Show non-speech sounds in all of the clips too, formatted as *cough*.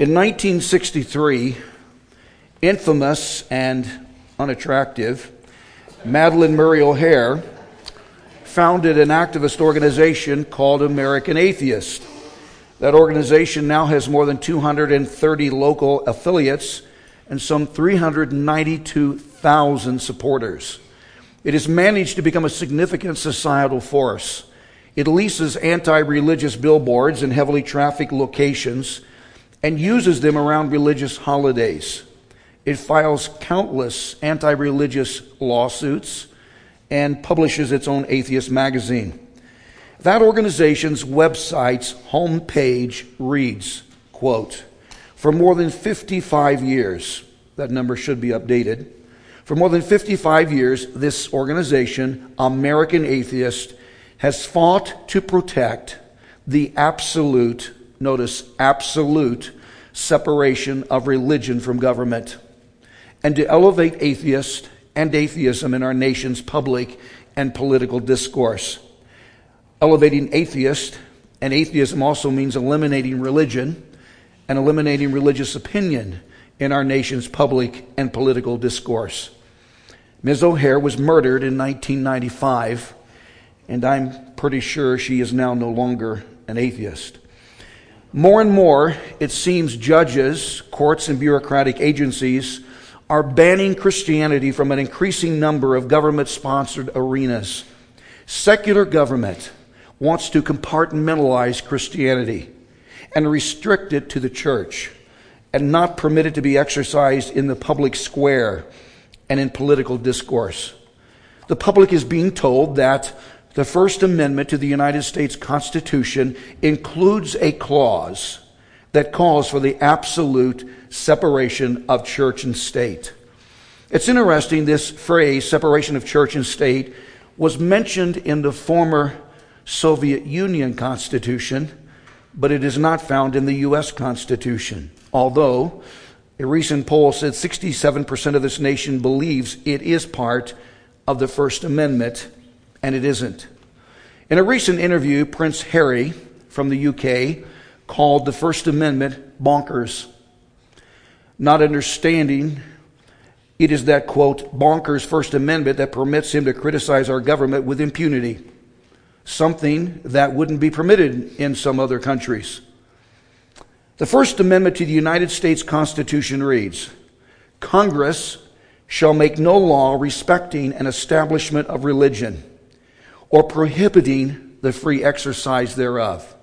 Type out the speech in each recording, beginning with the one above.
In 1963, infamous and unattractive Madalyn Murray O'Hair founded an activist organization called American Atheist. That organization now has more than 230 local affiliates and some 392,000 supporters. It has managed to become a significant societal force. It leases anti religious billboards in heavily trafficked locations and uses them around religious holidays. It files countless anti religious lawsuits and publishes its own atheist magazine. That organization's website's homepage reads, quote, for more than 55 years, that number should be updated. For more than 55 years, this organization, American Atheist, has fought to protect the absolute, notice, absolute separation of religion from government and to elevate atheists and atheism in our nation's public and political discourse. Elevating atheists and atheism also means eliminating religion and eliminating religious opinion in our nation's public and political discourse. Ms. O'Hair was murdered in 1995, and I'm pretty sure she is now no longer an atheist. More and more, it seems judges, courts, and bureaucratic agencies are banning Christianity from an increasing number of government sponsored arenas. Secular government wants to compartmentalize Christianity and restrict it to the church and not permit it to be exercised in the public square and in political discourse. The public is being told that the First Amendment to the United States Constitution includes a clause that calls for the absolute separation of church and state. It's interesting, this phrase, separation of church and state, was mentioned in the former Soviet Union Constitution, but it is not found in the U.S. Constitution. Although a recent poll said 67% of this nation believes it is part of the First Amendment, and it isn't. In a recent interview, Prince Harry from the UK called the First Amendment bonkers. Not understanding it is that, quote, bonkers First Amendment that permits him to criticize our government with impunity, something that wouldn't be permitted in some other countries. The First Amendment to the United States Constitution reads Congress shall make no law respecting an establishment of religion or prohibiting the free exercise thereof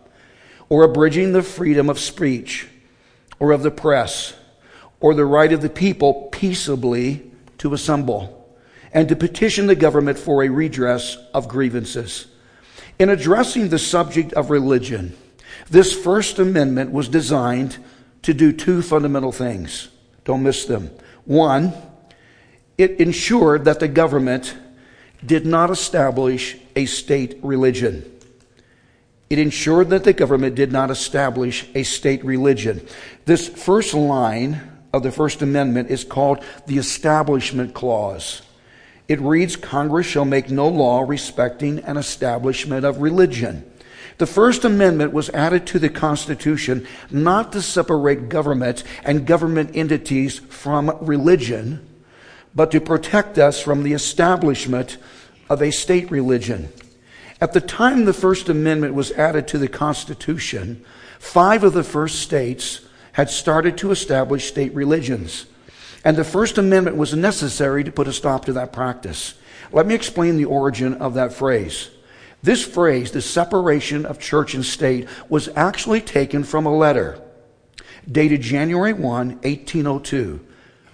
or abridging the freedom of speech or of the press or the right of the people peaceably to assemble and to petition the government for a redress of grievances. In addressing the subject of religion, this First Amendment was designed to do two fundamental things. Don't miss them. One, it ensured that the government did not establish a state religion. It ensured that the government did not establish a state religion. This first line of the First Amendment is called the Establishment Clause. It reads Congress shall make no law respecting an establishment of religion. The First Amendment was added to the Constitution not to separate government and government entities from religion, but to protect us from the establishment of a state religion. At the time the First Amendment was added to the Constitution, five of the first states had started to establish state religions. And the First Amendment was necessary to put a stop to that practice. Let me explain the origin of that phrase. This phrase, the separation of church and state, was actually taken from a letter dated January 1, 1802,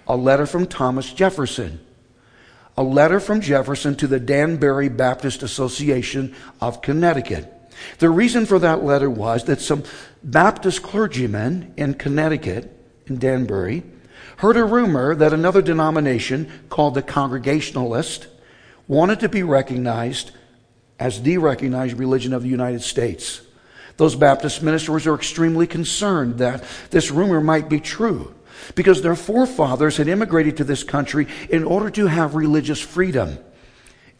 a letter from Thomas Jefferson a letter from Jefferson to the Danbury Baptist Association of Connecticut. The reason for that letter was that some Baptist clergymen in Connecticut, in Danbury, heard a rumor that another denomination called the Congregationalist wanted to be recognized as the recognized religion of the United States. Those Baptist ministers are extremely concerned that this rumor might be true because their forefathers had immigrated to this country in order to have religious freedom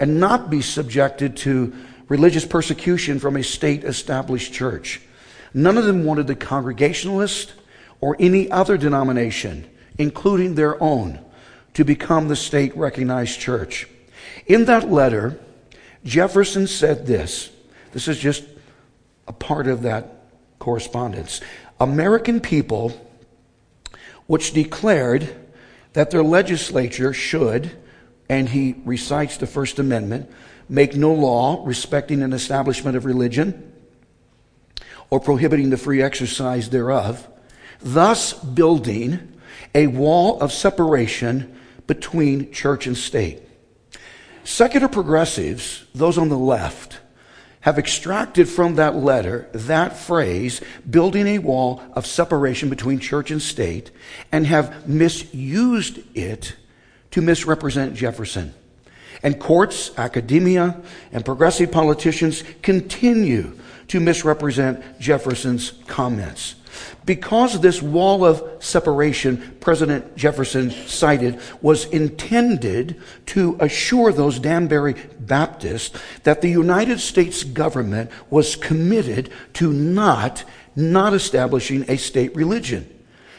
and not be subjected to religious persecution from a state established church. None of them wanted the Congregationalist or any other denomination, including their own, to become the state recognized church. In that letter, Jefferson said this. This is just a part of that correspondence. American people, which declared that their legislature should, and he recites the First Amendment, make no law respecting an establishment of religion or prohibiting the free exercise thereof, thus building a wall of separation between church and state. Secular progressives, those on the left, have extracted from that letter that phrase, building a wall of separation between church and state, and have misused it to misrepresent Jefferson. And courts, academia, and progressive politicians continue to misrepresent Jefferson's comments. Because this wall of separation President Jefferson cited was intended to assure those Danbury Baptists that the United States government was committed to not, not establishing a state religion.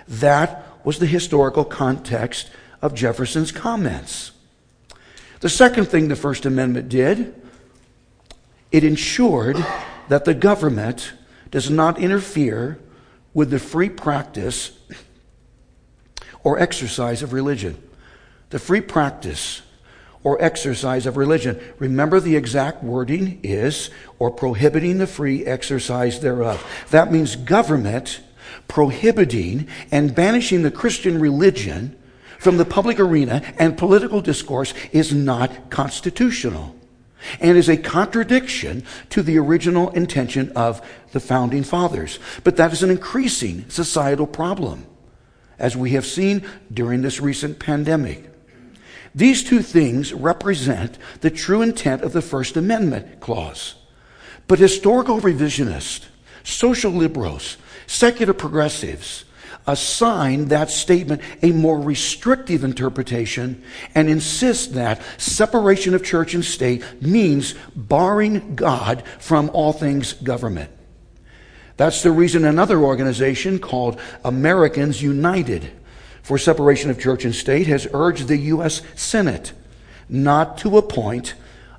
That was the historical context of Jefferson's comments. The second thing the First Amendment did, it ensured that the government does not interfere with the free practice or exercise of religion. The free practice or exercise of religion. Remember, the exact wording is, or prohibiting the free exercise thereof. That means government prohibiting and banishing the Christian religion from the public arena and political discourse is not constitutional and is a contradiction to the original intention of the founding fathers. But that is an increasing societal problem, as we have seen during this recent pandemic. These two things represent the true intent of the First Amendment clause. But historical revisionists, social liberals, secular progressives, assign that statement a more restrictive interpretation and insist that separation of church and state means barring God from all things government. That's the reason another organization called Americans United for Separation of Church and State has urged the U.S. Senate not to appoint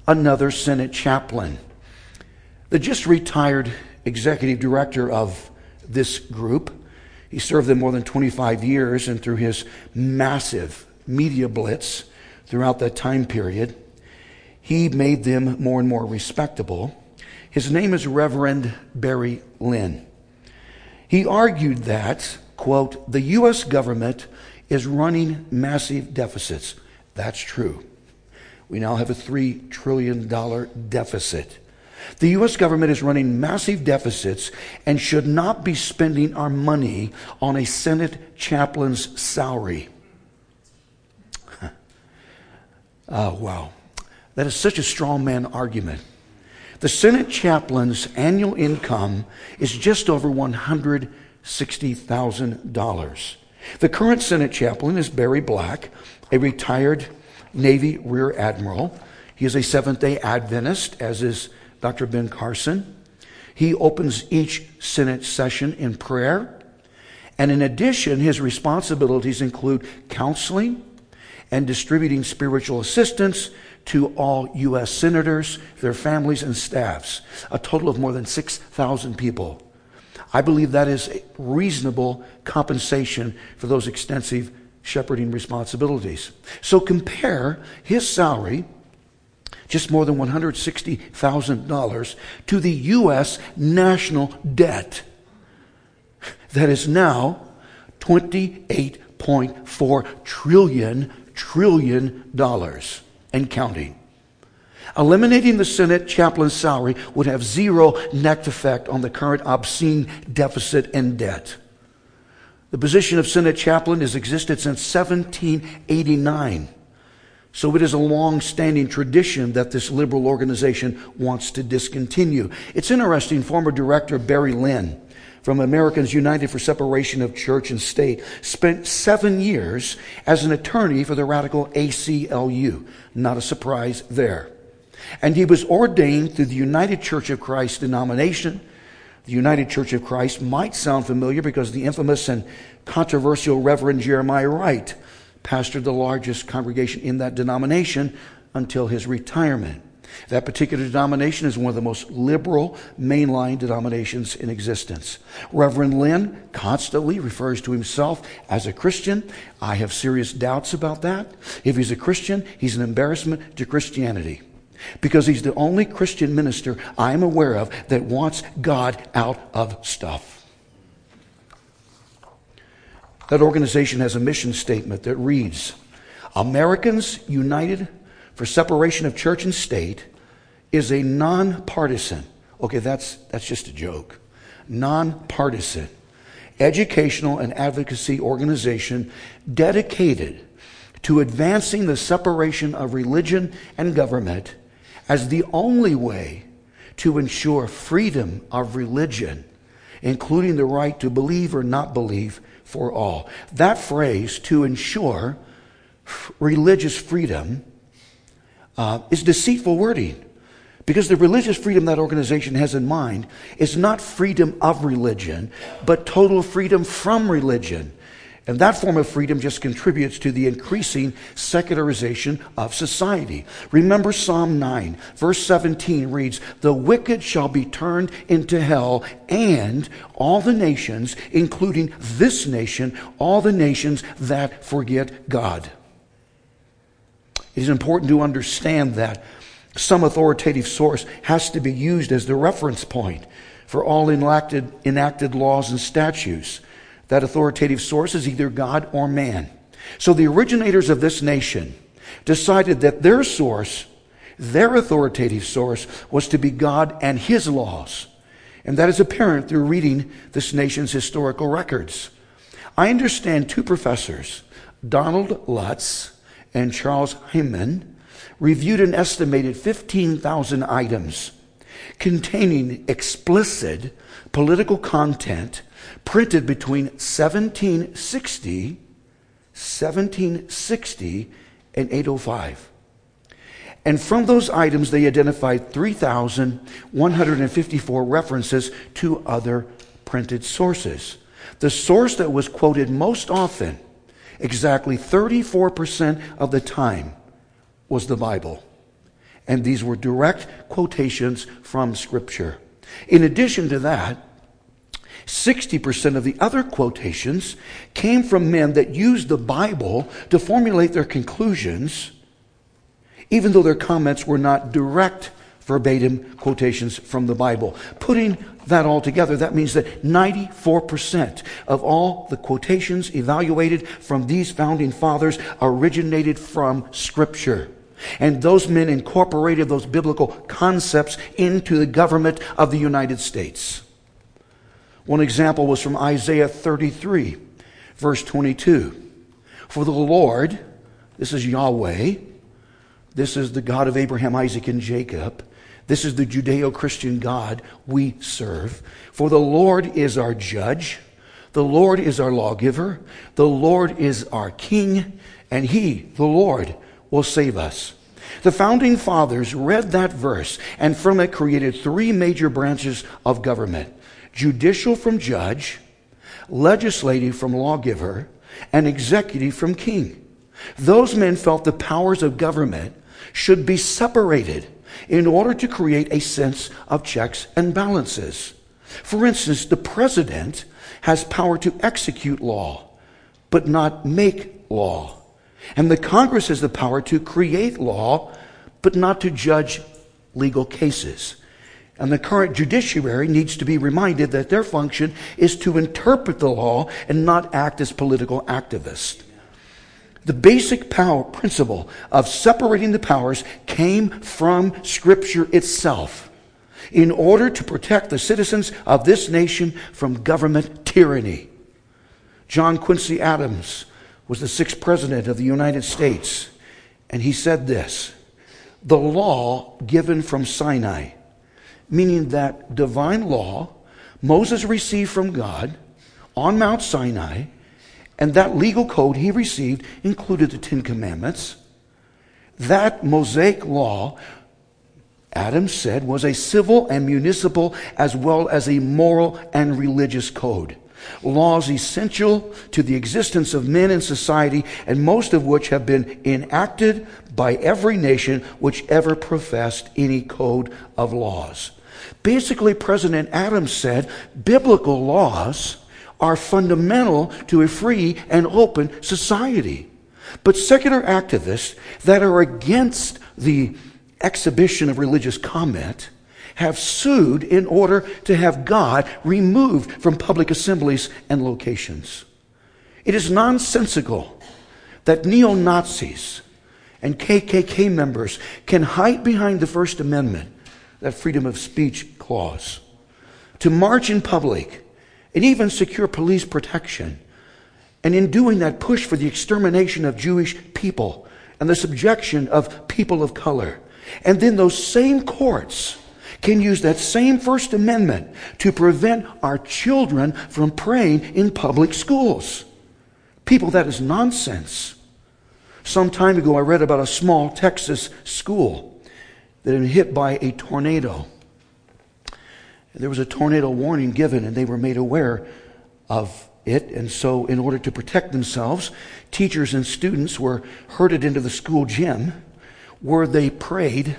another Senate chaplain. The just retired executive director of this group he served them more than 25 years, and through his massive media blitz throughout that time period, he made them more and more respectable. His name is Reverend Barry Lynn. He argued that, quote, the U.S. government is running massive deficits. That's true. We now have a $3 trillion deficit. The U.S. government is running massive deficits and should not be spending our money on a Senate chaplain's salary. oh, *laughs* wow. That is such a strong man argument. The Senate chaplain's annual income is just over $160,000. The current Senate chaplain is Barry Black, a retired Navy Rear Admiral. He is a Seventh day Adventist, as is Dr. Ben Carson. He opens each Senate session in prayer. And in addition, his responsibilities include counseling and distributing spiritual assistance to all U.S. senators, their families, and staffs, a total of more than 6,000 people. I believe that is reasonable compensation for those extensive shepherding responsibilities. So compare his salary just more than $160,000 to the U.S. national debt that is now 28.4 trillion trillion dollars and counting. Eliminating the Senate chaplain's salary would have zero net effect on the current obscene deficit and debt. The position of Senate chaplain has existed since 1789. So it is a long standing tradition that this liberal organization wants to discontinue. It's interesting, former director Barry Lynn from Americans United for Separation of Church and State spent seven years as an attorney for the radical ACLU. Not a surprise there. And he was ordained through the United Church of Christ denomination, The United Church of Christ might sound familiar because the infamous and controversial Reverend Jeremiah Wright pastored the largest congregation in that denomination until his retirement. That particular denomination is one of the most liberal mainline denominations in existence. Reverend Lynn constantly refers to himself as a Christian. I have serious doubts about that. If he's a Christian, he's an embarrassment to Christianity because he's the only Christian minister I'm aware of that wants God out of stuff. That organization has a mission statement that reads Americans United for Separation of Church and State is a nonpartisan, okay, that's, that's just a joke, nonpartisan educational and advocacy organization dedicated to advancing the separation of religion and government as the only way to ensure freedom of religion, including the right to believe or not believe for all. That phrase, to ensure religious freedom, uh, is deceitful wording. Because the religious freedom that organization has in mind is not freedom of religion, but total freedom from religion. And that form of freedom just contributes to the increasing secularization of society. Remember Psalm 9, verse 17 reads, The wicked shall be turned into hell, and all the nations, including this nation, all the nations that forget God. It is important to understand that some authoritative source has to be used as the reference point for all enacted, enacted laws and statutes. That authoritative source is either God or man. So the originators of this nation decided that their source, their authoritative source, was to be God and His laws. And that is apparent through reading this nation's historical records. I understand two professors, Donald Lutz and Charles Hyman, reviewed an estimated 15,000 items containing explicit political content printed between 1760, 1760 and 805. And from those items, they identified 3,154 references to other printed sources. The source that was quoted most often, exactly 34% of the time, was the Bible. And these were direct quotations from Scripture. In addition to that, 60% of the other quotations came from men that used the Bible to formulate their conclusions, even though their comments were not direct verbatim quotations from the Bible. Putting that all together, that means that 94% of all the quotations evaluated from these founding fathers originated from Scripture. And those men incorporated those biblical concepts into the government of the United States. One example was from Isaiah 33, verse 22. For the Lord, this is Yahweh, this is the God of Abraham, Isaac, and Jacob. This is the Judeo Christian God we serve. For the Lord is our judge, the Lord is our lawgiver, the Lord is our king, and he, the Lord, will save us. The founding fathers read that verse and from it created three major branches of government judicial from judge, legislative from lawgiver, and executive from king. Those men felt the powers of government should be separated in order to create a sense of checks and balances. For instance, the president has power to execute law, but not make law. And the Congress has the power to create law, but not to judge legal cases. And the current judiciary needs to be reminded that their function is to interpret the law and not act as political activists. The basic power principle of separating the powers came from Scripture itself in order to protect the citizens of this nation from government tyranny. John Quincy Adams was the sixth president of the United States, and he said this The law given from Sinai, meaning that divine law Moses received from God on Mount Sinai, and that legal code he received included the Ten Commandments. That Mosaic law Adam said, was a civil and municipal as well as a moral and religious code. Laws essential to the existence of men in society, and most of which have been enacted by every nation which ever professed any code of laws. Basically, President Adams said biblical laws are fundamental to a free and open society. But secular activists that are against the exhibition of religious comment have sued in order to have God removed from public assemblies and locations. It is nonsensical that neo Nazis and KKK members can hide behind the First Amendment, that freedom of speech clause, to march in public and even secure police protection. And in doing that, push for the extermination of Jewish people and the subjection of people of color. And then those same courts can use that same First Amendment to prevent our children from praying in public schools. People, that is nonsense. Some time ago, I read about a small Texas school that had been hit by a tornado. There was a tornado warning given, and they were made aware of it. And so, in order to protect themselves, teachers and students were herded into the school gym where they prayed,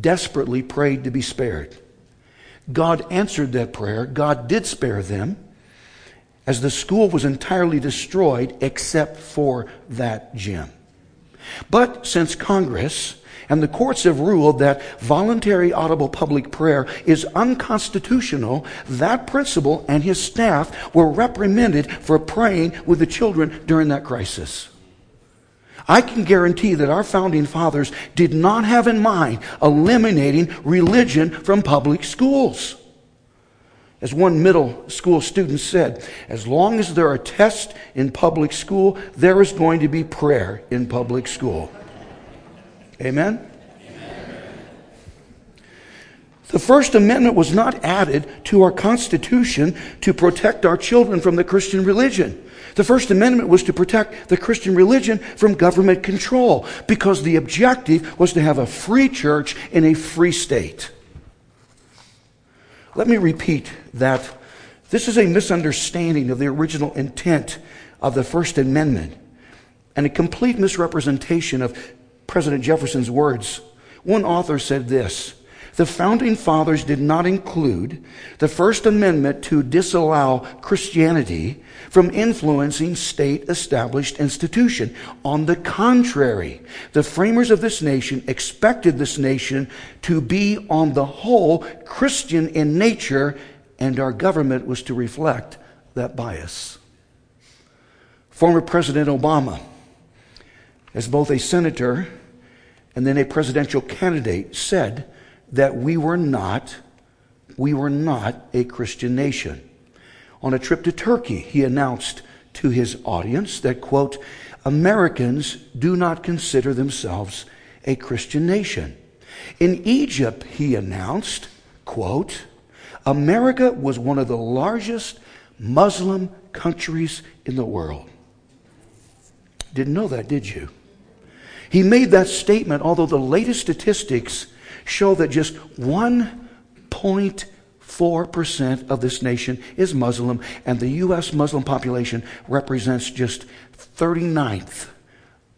desperately prayed to be spared. God answered that prayer. God did spare them as the school was entirely destroyed except for that gym. But since Congress and the courts have ruled that voluntary audible public prayer is unconstitutional, that principal and his staff were reprimanded for praying with the children during that crisis. I can guarantee that our founding fathers did not have in mind eliminating religion from public schools. As one middle school student said, as long as there are tests in public school, there is going to be prayer in public school. Amen? The First Amendment was not added to our Constitution to protect our children from the Christian religion. The First Amendment was to protect the Christian religion from government control because the objective was to have a free church in a free state. Let me repeat that this is a misunderstanding of the original intent of the First Amendment and a complete misrepresentation of President Jefferson's words. One author said this the founding fathers did not include the First Amendment to disallow Christianity from influencing state established institution. On the contrary, the framers of this nation expected this nation to be on the whole Christian in nature, and our government was to reflect that bias. Former President Obama, as both a senator and then a presidential candidate, said that we were not we were not a Christian nation. On a trip to Turkey, he announced to his audience that quote Americans do not consider themselves a Christian nation. In Egypt, he announced, quote, America was one of the largest Muslim countries in the world. Didn't know that, did you? He made that statement, although the latest statistics show that just 1.4% of this nation is Muslim, and the U.S. Muslim population represents just 39th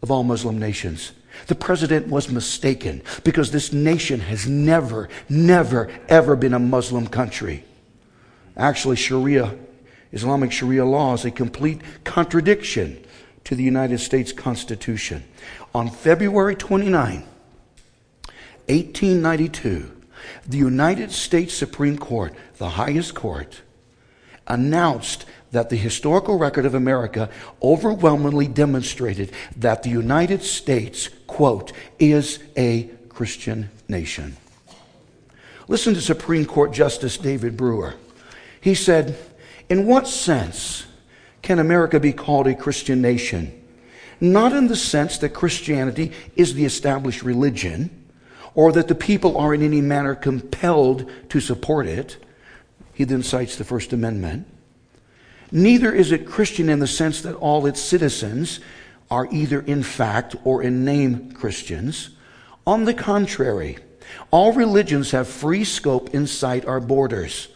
of all Muslim nations. The president was mistaken because this nation has never, never, ever been a Muslim country. Actually, Sharia, Islamic Sharia law is a complete contradiction to the United States Constitution. On February 29, 1892, the United States Supreme Court, the highest court, announced that the historical record of America overwhelmingly demonstrated that the United States, quote, is a Christian nation. Listen to Supreme Court Justice David Brewer. He said, In what sense can America be called a Christian nation? Not in the sense that Christianity is the established religion or that the people are in any manner compelled to support it. He then cites the First Amendment. Neither is it Christian in the sense that all its citizens are either in fact or in name Christians. On the contrary, All religions have free scope inside our borders.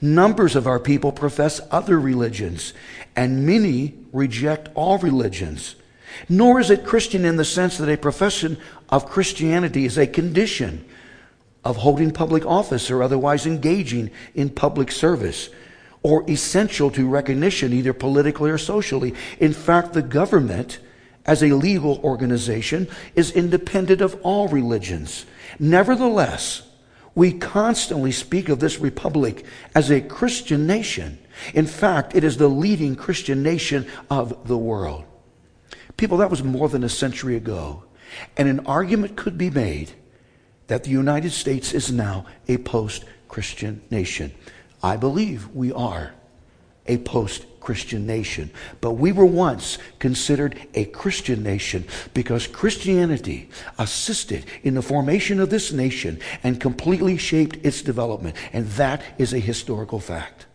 Numbers of our people profess other religions, and many reject all religions. Nor is it Christian in the sense that a profession of Christianity is a condition of holding public office or otherwise engaging in public service or essential to recognition, either politically or socially. In fact, the government, as a legal organization, is independent of all religions. Nevertheless, we constantly speak of this republic as a Christian nation. In fact, it is the leading Christian nation of the world. People, that was more than a century ago. And an argument could be made that the United States is now a post Christian nation. I believe we are a post Christian nation. But we were once considered a Christian nation because Christianity assisted in the formation of this nation and completely shaped its development. And that is a historical fact.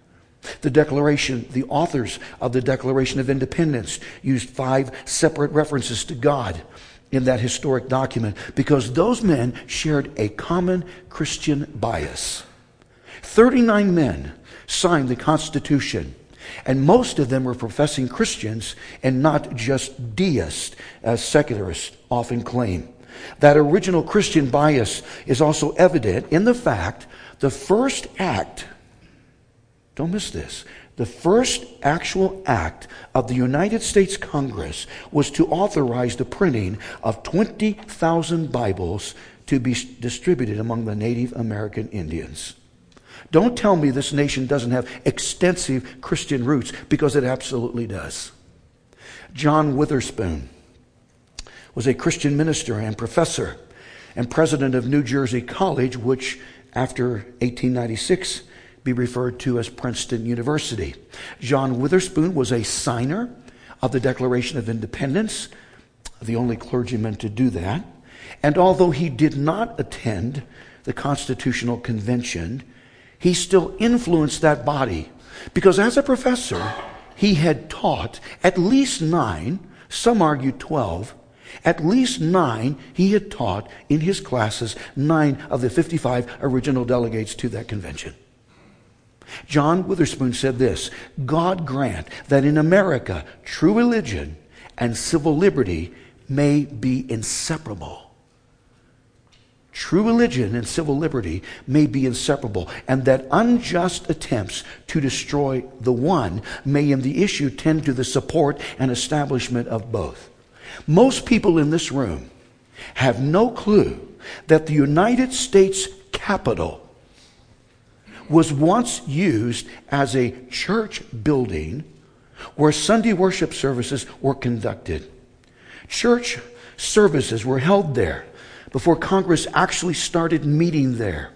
The Declaration, the authors of the Declaration of Independence used five separate references to God in that historic document because those men shared a common Christian bias. 39 men signed the Constitution, and most of them were professing Christians and not just deists, as secularists often claim. That original Christian bias is also evident in the fact the first act, don't miss this, the first actual act of the United States Congress was to authorize the printing of 20,000 Bibles to be distributed among the Native American Indians. Don't tell me this nation doesn't have extensive Christian roots, because it absolutely does. John Witherspoon was a Christian minister and professor and president of New Jersey College, which after 1896 be referred to as Princeton University. John Witherspoon was a signer of the Declaration of Independence, the only clergyman to do that. And although he did not attend the Constitutional Convention, he still influenced that body because as a professor, he had taught at least nine, some argue 12, at least nine he had taught in his classes, nine of the 55 original delegates to that convention. John Witherspoon said this God grant that in America, true religion and civil liberty may be inseparable. True religion and civil liberty may be inseparable, and that unjust attempts to destroy the one may, in the issue, tend to the support and establishment of both. Most people in this room have no clue that the United States Capitol was once used as a church building where Sunday worship services were conducted. Church services were held there before Congress actually started meeting there.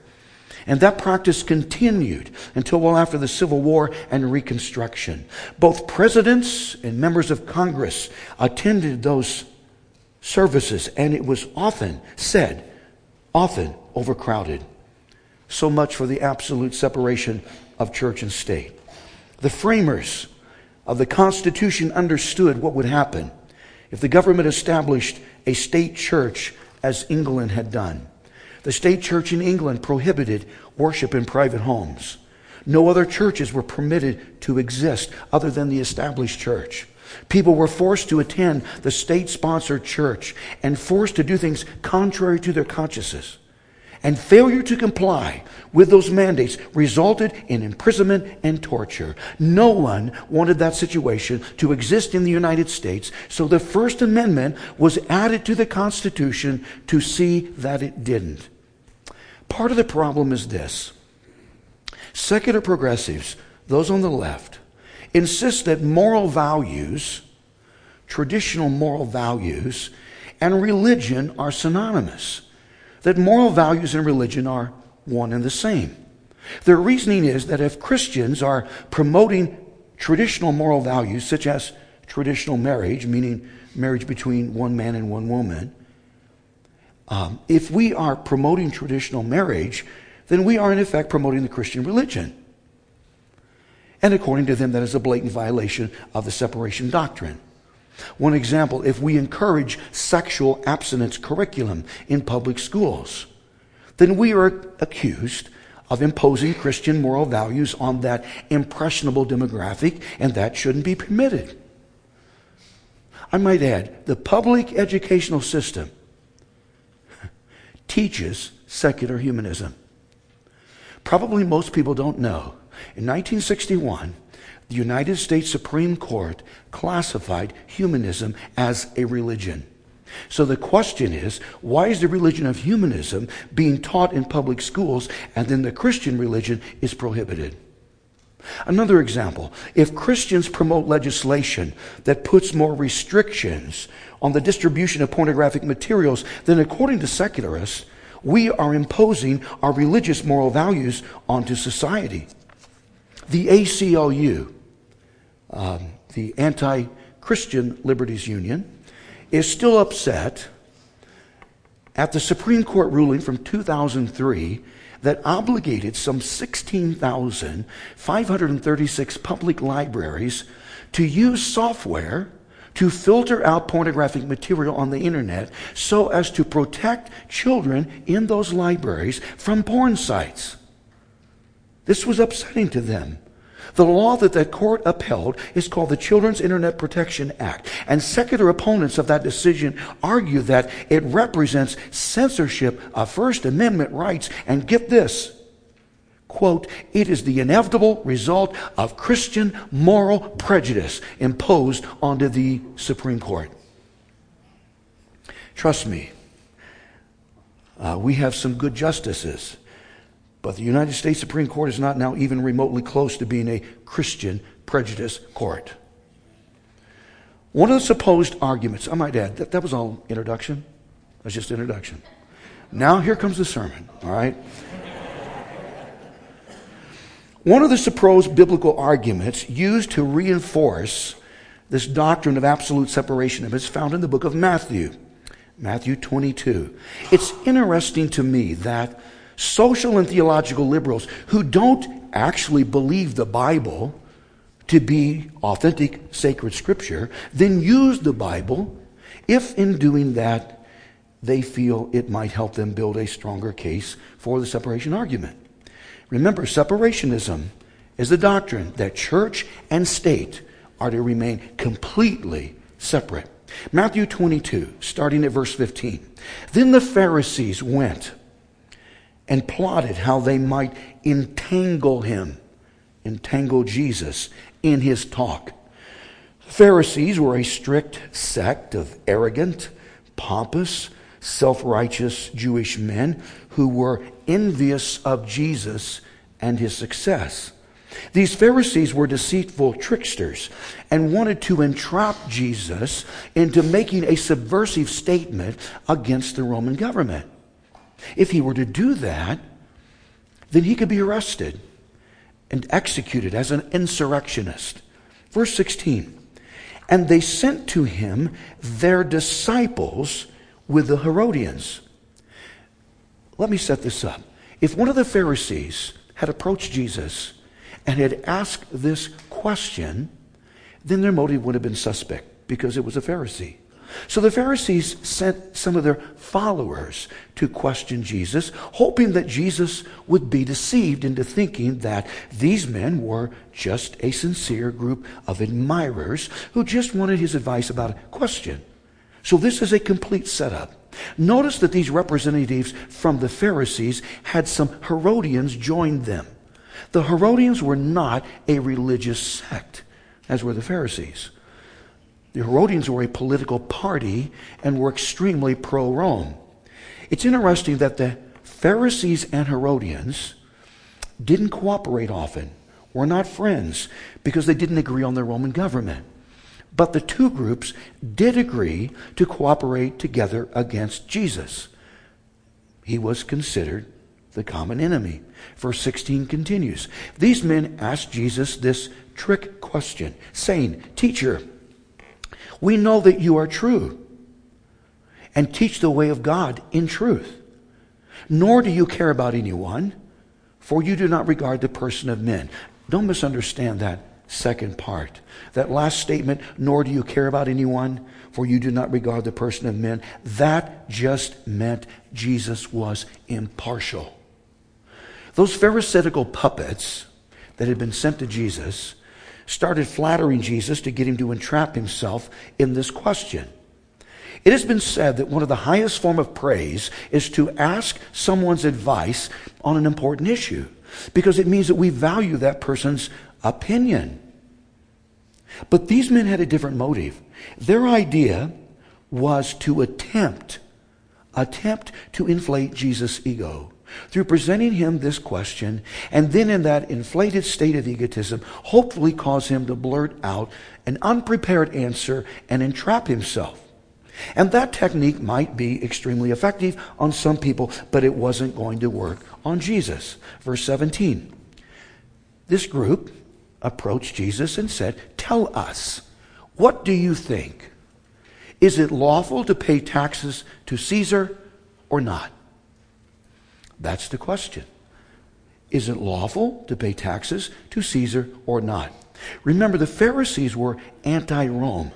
And that practice continued until well after the Civil War and Reconstruction. Both presidents and members of Congress attended those services, and it was often said, often overcrowded. So much for the absolute separation of church and state. The framers of the Constitution understood what would happen if the government established a state church as England had done. The state church in England prohibited worship in private homes. No other churches were permitted to exist other than the established church. People were forced to attend the state sponsored church and forced to do things contrary to their consciences and failure to comply with those mandates resulted in imprisonment and torture. No one wanted that situation to exist in the United States, so the First Amendment was added to the Constitution to see that it didn't. Part of the problem is this secular progressives, those on the left, insist that moral values, traditional moral values, and religion are synonymous that moral values and religion are one and the same. Their reasoning is that if Christians are promoting traditional moral values, such as traditional marriage, meaning marriage between one man and one woman, um, if we are promoting traditional marriage, then we are in effect promoting the Christian religion. And according to them, that is a blatant violation of the separation doctrine. One example, if we encourage sexual abstinence curriculum in public schools, then we are accused of imposing Christian moral values on that impressionable demographic, and that shouldn't be permitted. I might add, the public educational system *laughs* teaches secular humanism. Probably most people don't know. In 1961, the United States Supreme Court classified humanism as a religion. So the question is why is the religion of humanism being taught in public schools and then the Christian religion is prohibited? Another example if Christians promote legislation that puts more restrictions on the distribution of pornographic materials, then according to secularists, we are imposing our religious moral values onto society. The ACLU, um, the Anti Christian Liberties Union, is still upset at the Supreme Court ruling from 2003 that obligated some 16,536 public libraries to use software to filter out pornographic material on the internet so as to protect children in those libraries from porn sites. This was upsetting to them. The law that the court upheld is called the Children's Internet Protection Act. And secular opponents of that decision argue that it represents censorship of First Amendment rights. And get this quote, it is the inevitable result of Christian moral prejudice imposed onto the Supreme Court. Trust me, uh, we have some good justices but the United States Supreme Court is not now even remotely close to being a Christian prejudice court. One of the supposed arguments, I might add, that, that was all introduction. That was just introduction. Now here comes the sermon, all right? One of the supposed biblical arguments used to reinforce this doctrine of absolute separation is found in the book of Matthew, Matthew 22. It's interesting to me that social and theological liberals who don't actually believe the Bible to be authentic sacred scripture, then use the Bible if in doing that they feel it might help them build a stronger case for the separation argument. Remember, separationism is the doctrine that church and state are to remain completely separate. Matthew 22, starting at verse 15. Then the Pharisees went and plotted how they might entangle him, entangle Jesus in his talk. The Pharisees were a strict sect of arrogant, pompous, self righteous Jewish men who were envious of Jesus and his success. These Pharisees were deceitful tricksters and wanted to entrap Jesus into making a subversive statement against the Roman government. If he were to do that, then he could be arrested and executed as an insurrectionist. Verse 16 And they sent to him their disciples with the Herodians. Let me set this up. If one of the Pharisees had approached Jesus and had asked this question, then their motive would have been suspect because it was a Pharisee. So the Pharisees sent some of their followers to question Jesus, hoping that Jesus would be deceived into thinking that these men were just a sincere group of admirers who just wanted his advice about a question. So this is a complete setup. Notice that these representatives from the Pharisees had some Herodians join them. The Herodians were not a religious sect, as were the Pharisees. The Herodians were a political party and were extremely pro Rome. It's interesting that the Pharisees and Herodians didn't cooperate often, were not friends, because they didn't agree on the Roman government. But the two groups did agree to cooperate together against Jesus. He was considered the common enemy. Verse 16 continues These men asked Jesus this trick question, saying, Teacher, we know that you are true and teach the way of God in truth. Nor do you care about anyone, for you do not regard the person of men. Don't misunderstand that second part. That last statement, nor do you care about anyone, for you do not regard the person of men, that just meant Jesus was impartial. Those Pharisaical puppets that had been sent to Jesus started flattering Jesus to get him to entrap himself in this question. It has been said that one of the highest form of praise is to ask someone's advice on an important issue because it means that we value that person's opinion. But these men had a different motive. Their idea was to attempt attempt to inflate Jesus' ego through presenting him this question, and then in that inflated state of egotism, hopefully cause him to blurt out an unprepared answer and entrap himself. And that technique might be extremely effective on some people, but it wasn't going to work on Jesus. Verse 17. This group approached Jesus and said, Tell us, what do you think? Is it lawful to pay taxes to Caesar or not? That's the question. Is it lawful to pay taxes to Caesar or not? Remember, the Pharisees were anti Rome.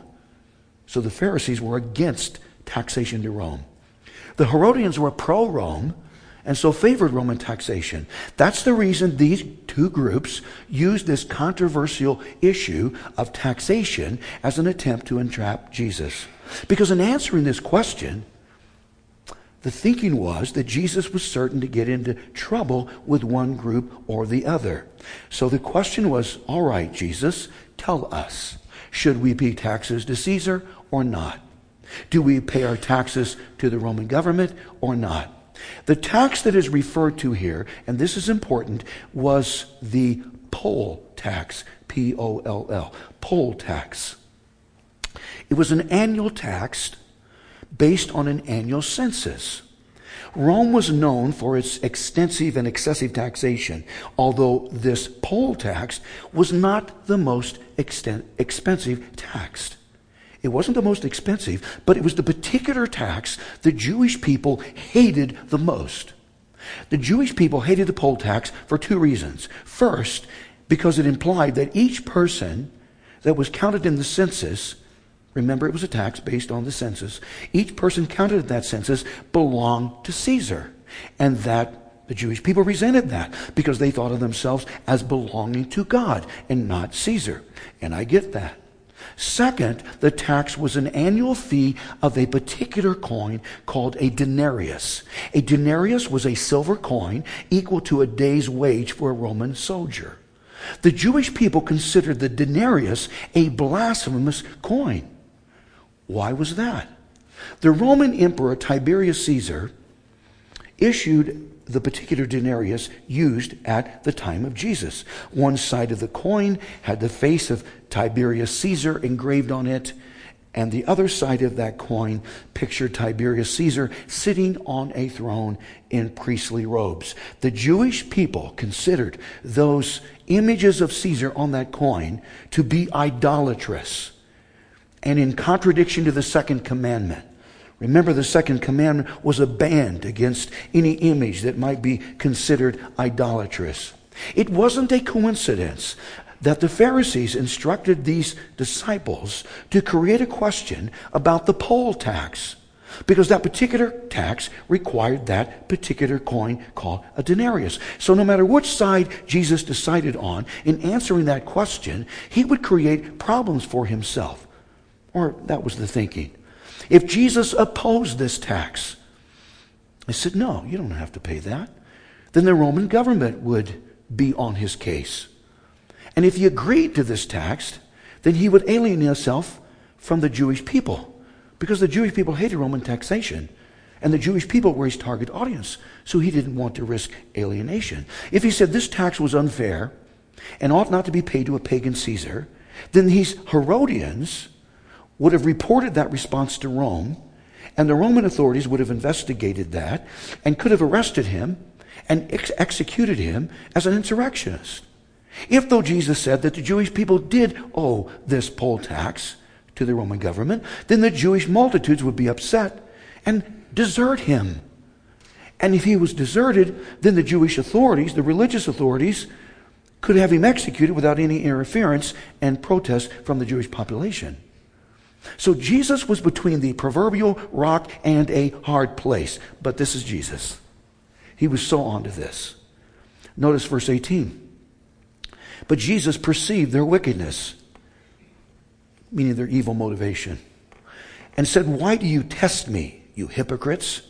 So the Pharisees were against taxation to Rome. The Herodians were pro Rome and so favored Roman taxation. That's the reason these two groups used this controversial issue of taxation as an attempt to entrap Jesus. Because in answering this question, the thinking was that Jesus was certain to get into trouble with one group or the other. So the question was, all right, Jesus, tell us, should we pay taxes to Caesar or not? Do we pay our taxes to the Roman government or not? The tax that is referred to here, and this is important, was the poll tax, P O L L, poll tax. It was an annual tax based on an annual census. Rome was known for its extensive and excessive taxation, although this poll tax was not the most exten- expensive tax. It wasn't the most expensive, but it was the particular tax the Jewish people hated the most. The Jewish people hated the poll tax for two reasons. First, because it implied that each person that was counted in the census Remember, it was a tax based on the census. Each person counted in that census belonged to Caesar. And that the Jewish people resented that because they thought of themselves as belonging to God and not Caesar. And I get that. Second, the tax was an annual fee of a particular coin called a denarius. A denarius was a silver coin equal to a day's wage for a Roman soldier. The Jewish people considered the denarius a blasphemous coin. Why was that? The Roman Emperor Tiberius Caesar issued the particular denarius used at the time of Jesus. One side of the coin had the face of Tiberius Caesar engraved on it, and the other side of that coin pictured Tiberius Caesar sitting on a throne in priestly robes. The Jewish people considered those images of Caesar on that coin to be idolatrous and in contradiction to the second commandment. Remember, the second commandment was a ban against any image that might be considered idolatrous. It wasn't a coincidence that the Pharisees instructed these disciples to create a question about the poll tax. Because that particular tax required that particular coin called a denarius. So no matter which side Jesus decided on, in answering that question, he would create problems for himself. Or that was the thinking. If Jesus opposed this tax, I said, no, you don't have to pay that. Then the Roman government would be on his case. And if he agreed to this tax, then he would alienate himself from the Jewish people because the Jewish people hated Roman taxation. And the Jewish people were his target audience. So he didn't want to risk alienation. If he said this tax was unfair and ought not to be paid to a pagan Caesar, then these Herodians would have reported that response to Rome, and the Roman authorities would have investigated that and could have arrested him and ex- executed him as an insurrectionist. If, though Jesus said that the Jewish people did owe this poll tax to the Roman government, then the Jewish multitudes would be upset and desert him. And if he was deserted, then the Jewish authorities, the religious authorities, could have him executed without any interference and protest from the Jewish population. So Jesus was between the proverbial rock and a hard place. But this is Jesus. He was so onto this. Notice verse 18. But Jesus perceived their wickedness, meaning their evil motivation, and said, Why do you test me, you hypocrites?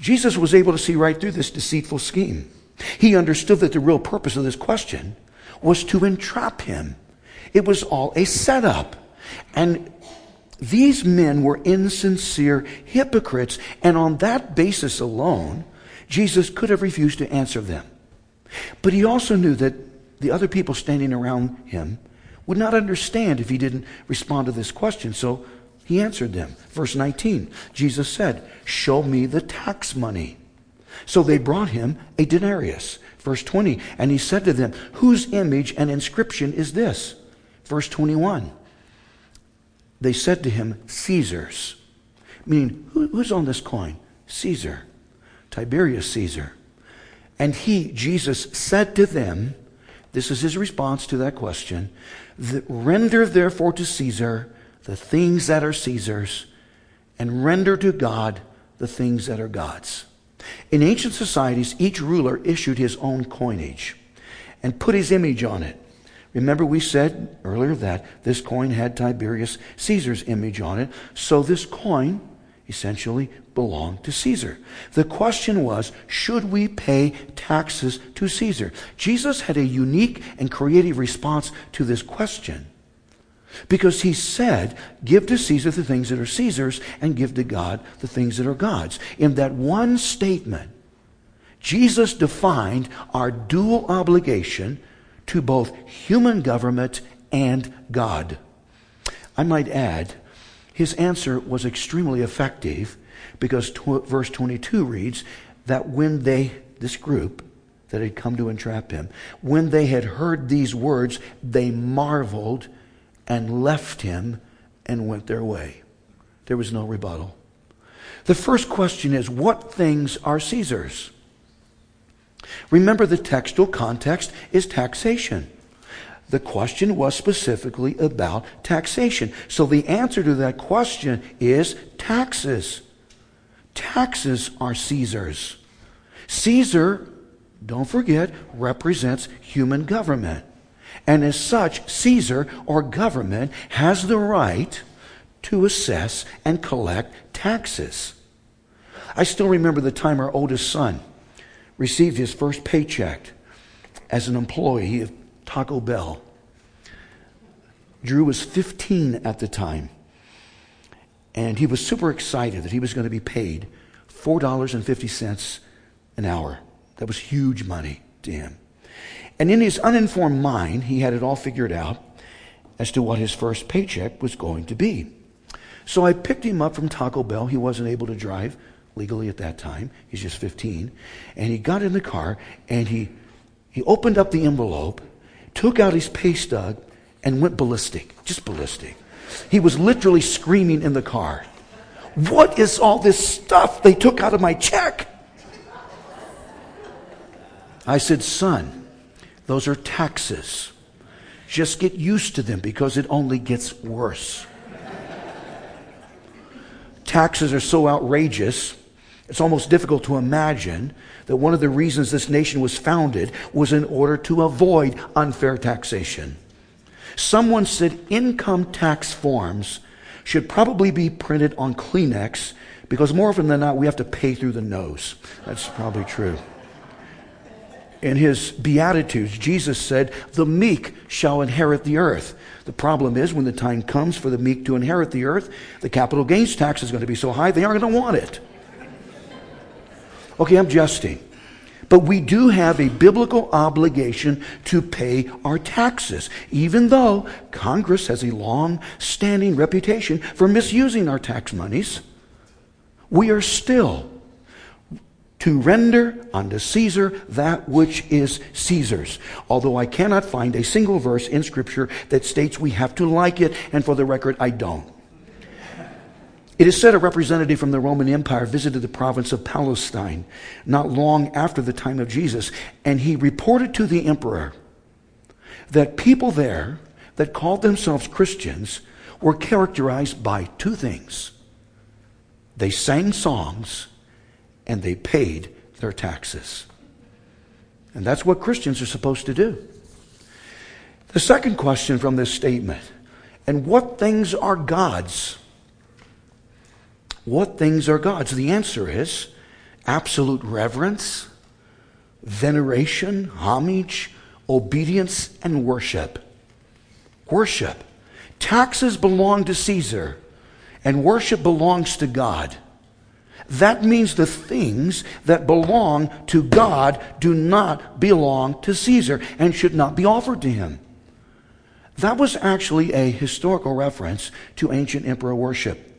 Jesus was able to see right through this deceitful scheme. He understood that the real purpose of this question was to entrap him. It was all a setup. And these men were insincere hypocrites, and on that basis alone, Jesus could have refused to answer them. But he also knew that the other people standing around him would not understand if he didn't respond to this question, so he answered them. Verse 19 Jesus said, Show me the tax money. So they brought him a denarius. Verse 20, and he said to them, Whose image and inscription is this? Verse 21 they said to him, Caesar's. Meaning, who, who's on this coin? Caesar. Tiberius Caesar. And he, Jesus, said to them, this is his response to that question, render therefore to Caesar the things that are Caesar's, and render to God the things that are God's. In ancient societies, each ruler issued his own coinage and put his image on it. Remember, we said earlier that this coin had Tiberius Caesar's image on it, so this coin essentially belonged to Caesar. The question was should we pay taxes to Caesar? Jesus had a unique and creative response to this question. Because he said, Give to Caesar the things that are Caesar's, and give to God the things that are God's. In that one statement, Jesus defined our dual obligation to both human government and God. I might add, his answer was extremely effective because verse 22 reads that when they, this group that had come to entrap him, when they had heard these words, they marveled and left him and went their way. There was no rebuttal. The first question is what things are Caesar's? Remember, the textual context is taxation. The question was specifically about taxation. So the answer to that question is taxes. Taxes are Caesar's. Caesar, don't forget, represents human government. And as such, Caesar or government has the right to assess and collect taxes. I still remember the time our oldest son received his first paycheck as an employee of Taco Bell. Drew was 15 at the time, and he was super excited that he was going to be paid $4.50 an hour. That was huge money to him. And in his uninformed mind, he had it all figured out as to what his first paycheck was going to be. So I picked him up from Taco Bell. He wasn't able to drive legally at that time. He's just 15. And he got in the car and he, he opened up the envelope, took out his pay stub, and went ballistic. Just ballistic. He was literally screaming in the car. What is all this stuff they took out of my check? I said, Son, those are taxes. Just get used to them because it only gets worse. taxes are so outrageous it's almost difficult to imagine that one of the reasons this nation was founded was in order to avoid unfair taxation. Someone said income tax forms should probably be printed on Kleenex because more often than not we have to pay through the nose. That's probably true. In his Beatitudes, Jesus said, The meek shall inherit the earth. The problem is, when the time comes for the meek to inherit the earth, the capital gains tax is going to be so high they aren't going to want it. Okay, I'm jesting. But we do have a biblical obligation to pay our taxes, even though Congress has a long standing reputation for misusing our tax monies. We are still to render unto Caesar that which is Caesar's. Although I cannot find a single verse in Scripture that states we have to like it, and for the record, I don't. It is said a representative from the Roman Empire visited the province of Palestine not long after the time of Jesus, and he reported to the emperor that people there that called themselves Christians were characterized by two things they sang songs and they paid their taxes. And that's what Christians are supposed to do. The second question from this statement and what things are God's? What things are God's? The answer is absolute reverence, veneration, homage, obedience, and worship. Worship. Taxes belong to Caesar, and worship belongs to God. That means the things that belong to God do not belong to Caesar and should not be offered to him. That was actually a historical reference to ancient emperor worship.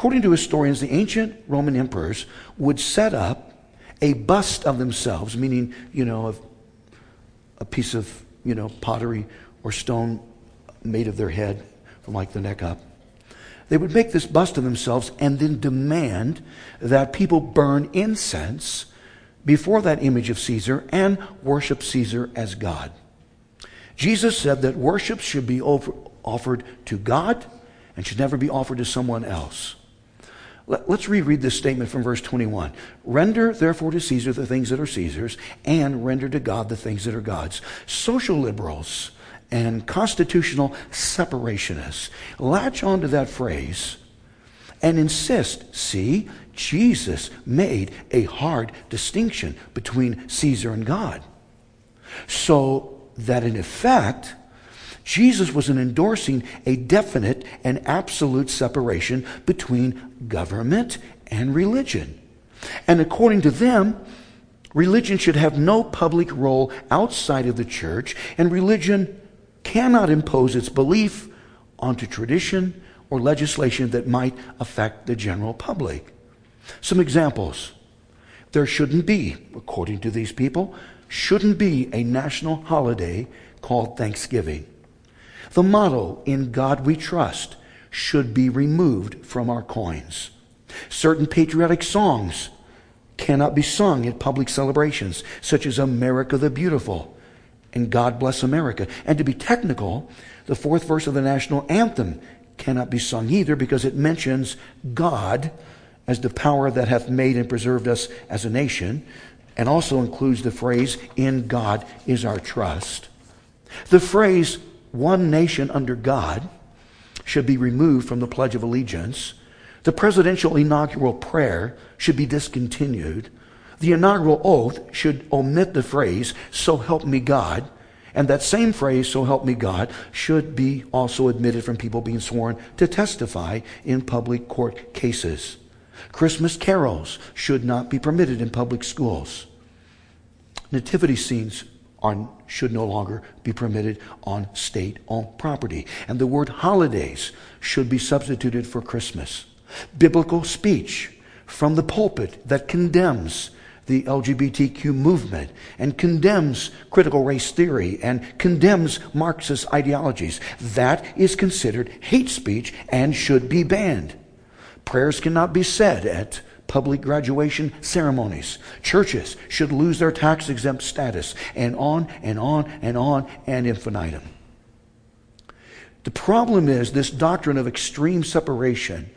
According to historians, the ancient Roman emperors would set up a bust of themselves, meaning, you know, a piece of, you know, pottery or stone made of their head from like the neck up. They would make this bust of themselves and then demand that people burn incense before that image of Caesar and worship Caesar as God. Jesus said that worship should be over, offered to God and should never be offered to someone else. Let, us reread this statement from verse 21. Render therefore to Caesar the things that are Caesar's, and render to God the things that are God's. Social liberals and constitutional separationists latch onto that phrase and insist see, Jesus made a hard distinction between Caesar and God. So that in effect, Jesus was endorsing a definite and absolute separation between government and religion. And according to them, religion should have no public role outside of the church, and religion cannot impose its belief onto tradition or legislation that might affect the general public. Some examples. There shouldn't be, according to these people, shouldn't be a national holiday called Thanksgiving. The motto, In God We Trust, should be removed from our coins. Certain patriotic songs cannot be sung at public celebrations, such as America the Beautiful and God Bless America. And to be technical, the fourth verse of the national anthem cannot be sung either because it mentions God as the power that hath made and preserved us as a nation, and also includes the phrase, In God is our trust. The phrase, one nation under God, should be removed from the Pledge of Allegiance. The presidential inaugural prayer should be discontinued. The inaugural oath should omit the phrase, so help me God. And that same phrase, so help me God, should be also admitted from people being sworn to testify in public court cases. Christmas carols should not be permitted in public schools. Nativity scenes are, should no longer be permitted on state owned property. And the word holidays should be substituted for Christmas. Biblical speech from the pulpit that condemns the LGBTQ movement and condemns critical race theory and condemns Marxist ideologies. That is considered hate speech and should be banned. Prayers cannot be said at public graduation ceremonies. Churches should lose their tax exempt status, and on and on and on and infinitum. The problem is this doctrine of extreme separation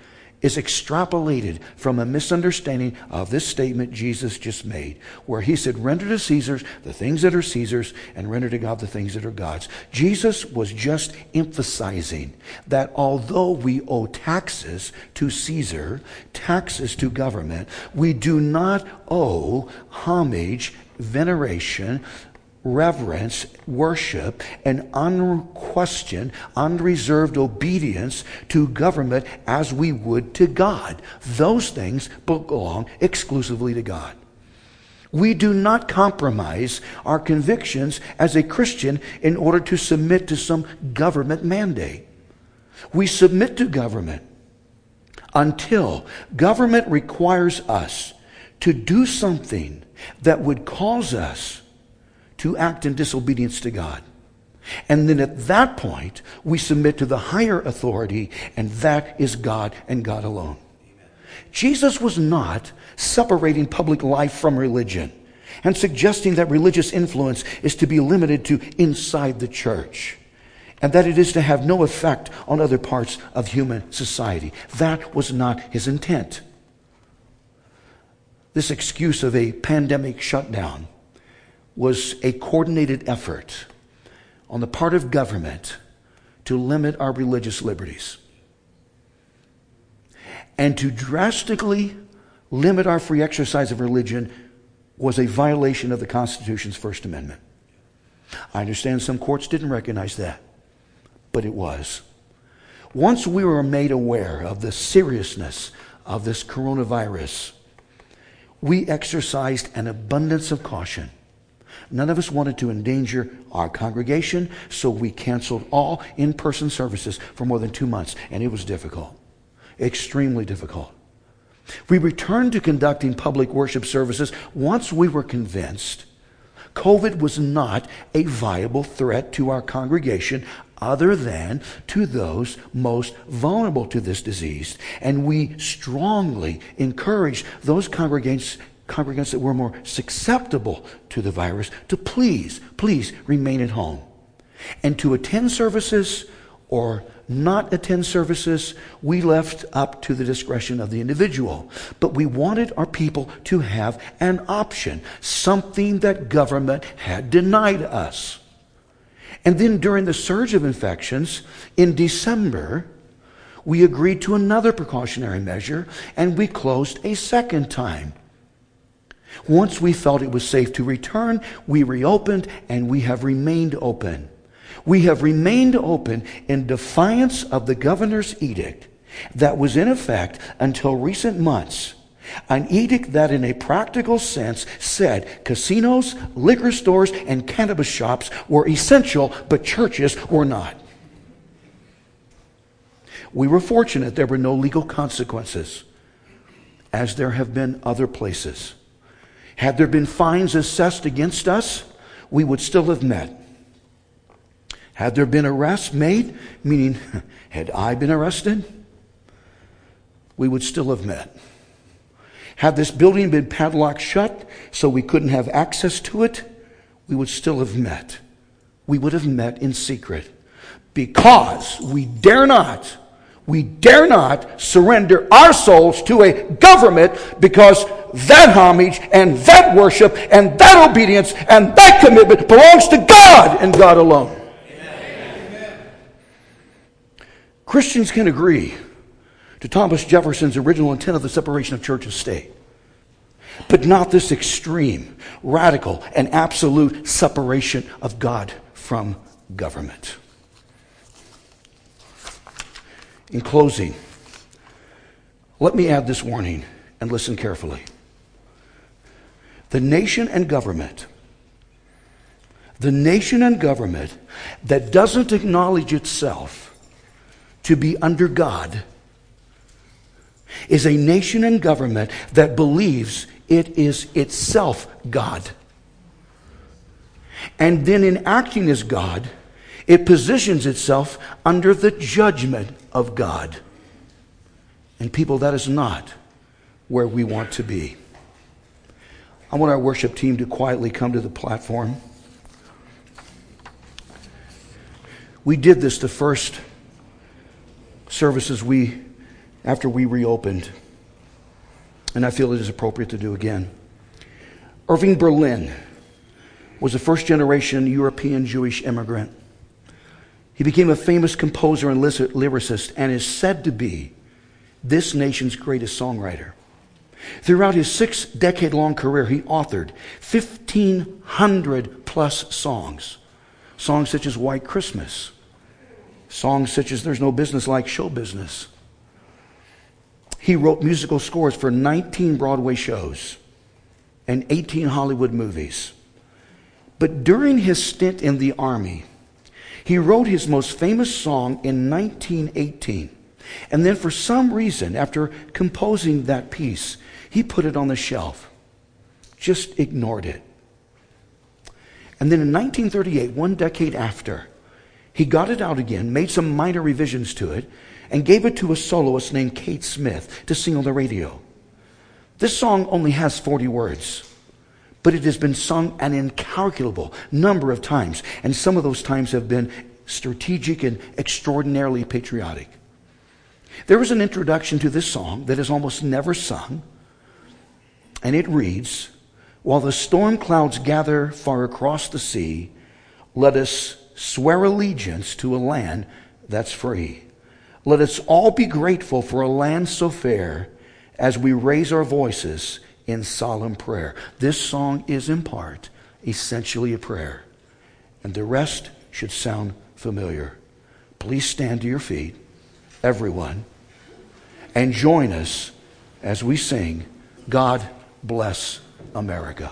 is extrapolated from a misunderstanding of this statement Jesus just made, where he said, Render to Caesar's the things that are Caesar's, and render to God the things that are God's. Jesus was just emphasizing that although we owe taxes to Caesar, taxes to government, we do not owe homage, veneration, reverence, worship, and unquestioned, unreserved obedience to government as we would to God. Those things belong exclusively to God. We do not compromise our convictions as a Christian in order to submit to some government mandate. We submit to government until government requires us to do something that would cause us to act in disobedience to God. And then at that point, we submit to the higher authority, and that is God and God alone. Jesus was not separating public life from religion. and suggesting that religious influence is to be limited to inside the church and that it is to have no effect on other parts of human society. That was not his intent. This excuse of a pandemic shutdown was a coordinated effort on the part of government to limit our religious liberties and to drastically limit our free exercise of religion was a violation of the Constitution's First Amendment. I understand some courts didn't recognize that, but it was. Once we were made aware of the seriousness of this coronavirus, we exercised an abundance of caution. None of us wanted to endanger our congregation, so we canceled all in person services for more than two months, and it was difficult, extremely difficult. We returned to conducting public worship services once we were convinced COVID was not a viable threat to our congregation other than to those most vulnerable to this disease. And we strongly encouraged those congregants, congregants that were more susceptible to the virus to please, please remain at home. And to attend services or not attend services, we left up to the discretion of the individual. But we wanted our people to have an option, something that government had denied us. And then during the surge of infections in December, we agreed to another precautionary measure and we closed a second time. Once we felt it was safe to return, we reopened and we have remained open. We have remained open in defiance of the governor's edict that was in effect until recent months. An edict that, in a practical sense, said casinos, liquor stores, and cannabis shops were essential, but churches were not. We were fortunate there were no legal consequences, as there have been other places. Had there been fines assessed against us, we would still have met. Had there been arrests made, meaning, *laughs* had I been arrested, we would still have met. Had this building been padlocked shut so we couldn't have access to it, we would still have met. We would have met in secret. Because we dare not, we dare not surrender our souls to a government because that homage and that worship and that obedience and that commitment belongs to God and God alone. Christians can agree to Thomas Jefferson's original intent of the separation of church and state, but not this extreme, radical, and absolute separation of God from government. In closing, let me add this warning and listen carefully. The nation and government, the nation and government that doesn't acknowledge itself to be under God is a nation and government that believes it is itself God. And then, in acting as God, it positions itself under the judgment of God. And, people, that is not where we want to be. I want our worship team to quietly come to the platform. We did this the first services we after we reopened. And I feel it is appropriate to do again. Irving Berlin was a first generation European Jewish immigrant. He became a famous composer and lyricist and is said to be this nation's greatest songwriter. Throughout his six decade long career, he authored 1,500 plus songs. Songs such as White Christmas, Songs such as There's No Business Like Show Business. He wrote musical scores for 19 Broadway shows and 18 Hollywood movies. But during his stint in the Army, he wrote his most famous song in 1918. And then, for some reason, after composing that piece, he put it on the shelf, just ignored it. And then in 1938, one decade after, he got it out again, made some minor revisions to it, and gave it to a soloist named Kate Smith to sing on the radio. This song only has 40 words, but it has been sung an incalculable number of times, and some of those times have been strategic and extraordinarily patriotic. There is an introduction to this song that is almost never sung, and it reads While the storm clouds gather far across the sea, let us swear allegiance to a land that's free. Let us all be grateful for a land so fair as we raise our voices in solemn prayer. This song is in part essentially a prayer, and the rest should sound familiar. Please stand to your feet, everyone, and join us as we sing, God Bless America.